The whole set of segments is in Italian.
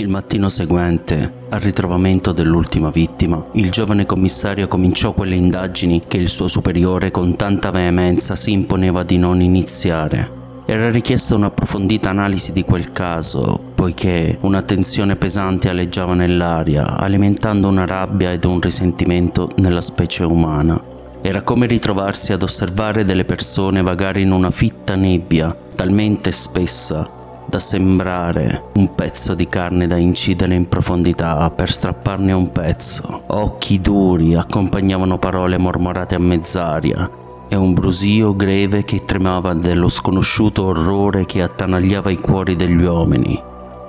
Il mattino seguente, al ritrovamento dell'ultima vittima, il giovane commissario cominciò quelle indagini che il suo superiore con tanta veemenza si imponeva di non iniziare. Era richiesta un'approfondita analisi di quel caso, poiché una tensione pesante aleggiava nell'aria, alimentando una rabbia ed un risentimento nella specie umana. Era come ritrovarsi ad osservare delle persone vagare in una fitta nebbia talmente spessa da sembrare un pezzo di carne da incidere in profondità per strapparne un pezzo. Occhi duri accompagnavano parole mormorate a mezz'aria e un brusio greve che tremava dello sconosciuto orrore che attanagliava i cuori degli uomini.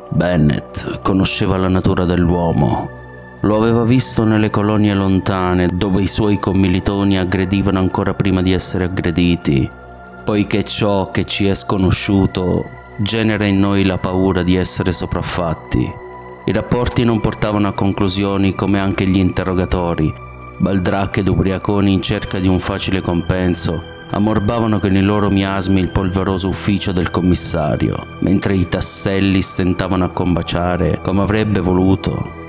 Bennett conosceva la natura dell'uomo. Lo aveva visto nelle colonie lontane dove i suoi commilitoni aggredivano ancora prima di essere aggrediti, poiché ciò che ci è sconosciuto genera in noi la paura di essere sopraffatti. I rapporti non portavano a conclusioni come anche gli interrogatori. Baldracche ed ubriaconi in cerca di un facile compenso ammorbavano con i loro miasmi il polveroso ufficio del commissario, mentre i tasselli stentavano a combaciare come avrebbe voluto.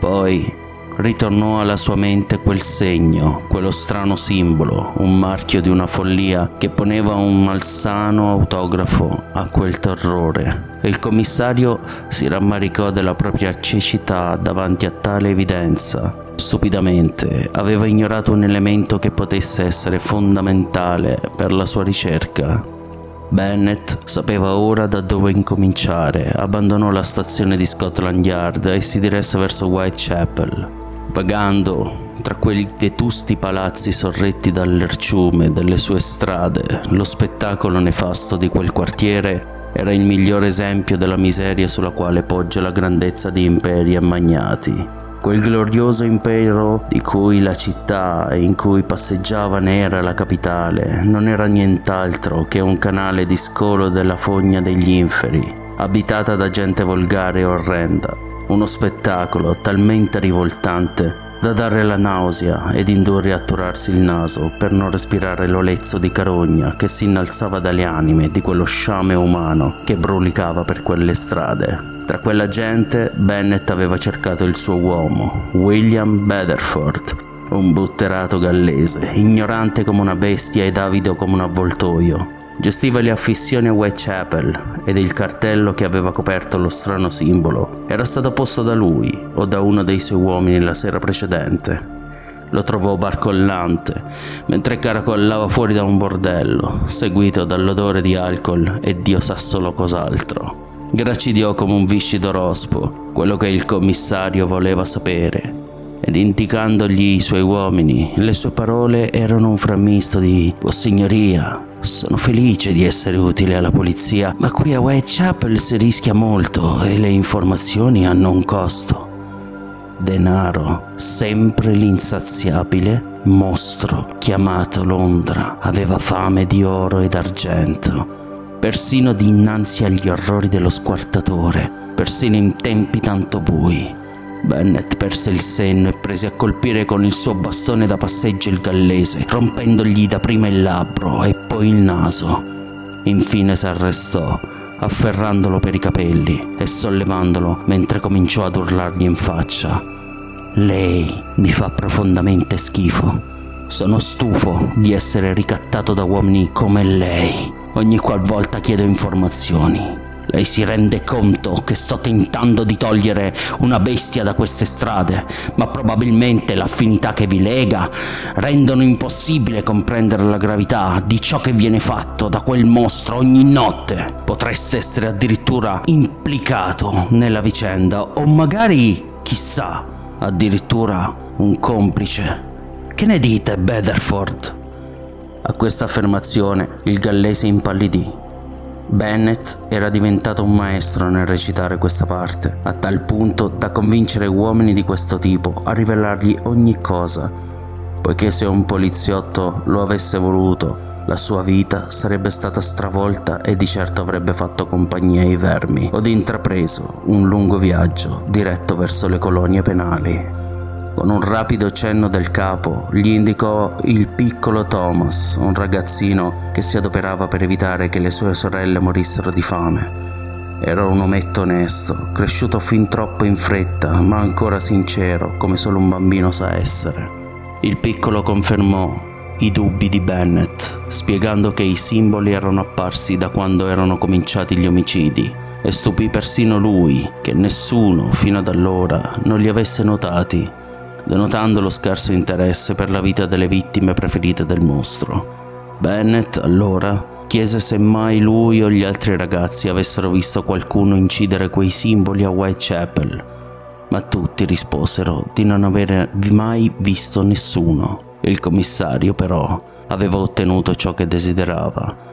Poi ritornò alla sua mente quel segno, quello strano simbolo, un marchio di una follia che poneva un malsano autografo a quel terrore. Il commissario si rammaricò della propria cecità davanti a tale evidenza. Stupidamente aveva ignorato un elemento che potesse essere fondamentale per la sua ricerca. Bennett sapeva ora da dove incominciare, abbandonò la stazione di Scotland Yard e si diresse verso Whitechapel. Vagando tra quei vetusti palazzi sorretti dal lerciume delle sue strade, lo spettacolo nefasto di quel quartiere era il miglior esempio della miseria sulla quale poggia la grandezza di imperi e magnati. Quel glorioso impero di cui la città in cui passeggiava ne era la capitale non era nient'altro che un canale di scolo della fogna degli inferi, abitata da gente volgare e orrenda, uno spettacolo talmente rivoltante da dare la nausea ed indurre a turarsi il naso per non respirare l'olezzo di carogna che si innalzava dalle anime di quello sciame umano che brulicava per quelle strade. Tra quella gente Bennett aveva cercato il suo uomo, William Bedford, un butterato gallese, ignorante come una bestia ed avido come un avvoltoio, Gestiva le affissioni a Whitechapel ed il cartello che aveva coperto lo strano simbolo era stato posto da lui o da uno dei suoi uomini la sera precedente. Lo trovò barcollante mentre caracollava fuori da un bordello, seguito dall'odore di alcol e Dio sa solo cos'altro. Gracidiò come un viscido rospo quello che il commissario voleva sapere ed indicandogli i suoi uomini, le sue parole erano un frammisto di «Oh signoria, sono felice di essere utile alla polizia, ma qui a Whitechapel si rischia molto e le informazioni hanno un costo. Denaro, sempre l'insaziabile mostro chiamato Londra, aveva fame di oro ed argento, persino dinanzi agli orrori dello squartatore, persino in tempi tanto bui. Bennett perse il senno e prese a colpire con il suo bastone da passeggio il gallese, rompendogli dapprima il labbro e poi il naso. Infine s'arrestò, afferrandolo per i capelli e sollevandolo mentre cominciò ad urlargli in faccia. Lei mi fa profondamente schifo. Sono stufo di essere ricattato da uomini come lei. Ogni qualvolta chiedo informazioni, lei si rende conto che sto tentando di togliere una bestia da queste strade, ma probabilmente l'affinità che vi lega rendono impossibile comprendere la gravità di ciò che viene fatto da quel mostro ogni notte. Potreste essere addirittura implicato nella vicenda o magari, chissà, addirittura un complice. Che ne dite, Bedford? A questa affermazione il gallese impallidì Bennett era diventato un maestro nel recitare questa parte, a tal punto da convincere uomini di questo tipo a rivelargli ogni cosa, poiché se un poliziotto lo avesse voluto, la sua vita sarebbe stata stravolta e di certo avrebbe fatto compagnia ai vermi, od intrapreso un lungo viaggio diretto verso le colonie penali. Con un rapido cenno del capo gli indicò il piccolo Thomas, un ragazzino che si adoperava per evitare che le sue sorelle morissero di fame. Era un ometto onesto, cresciuto fin troppo in fretta, ma ancora sincero, come solo un bambino sa essere. Il piccolo confermò i dubbi di Bennett, spiegando che i simboli erano apparsi da quando erano cominciati gli omicidi, e stupì persino lui che nessuno fino ad allora non li avesse notati, denotando lo scarso interesse per la vita delle vittime preferite del mostro. Bennett allora chiese se mai lui o gli altri ragazzi avessero visto qualcuno incidere quei simboli a Whitechapel, ma tutti risposero di non aver mai visto nessuno. Il commissario però aveva ottenuto ciò che desiderava.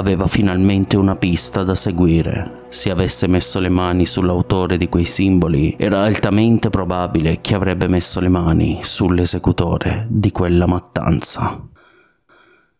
Aveva finalmente una pista da seguire. Se avesse messo le mani sull'autore di quei simboli, era altamente probabile che avrebbe messo le mani sull'esecutore di quella mattanza.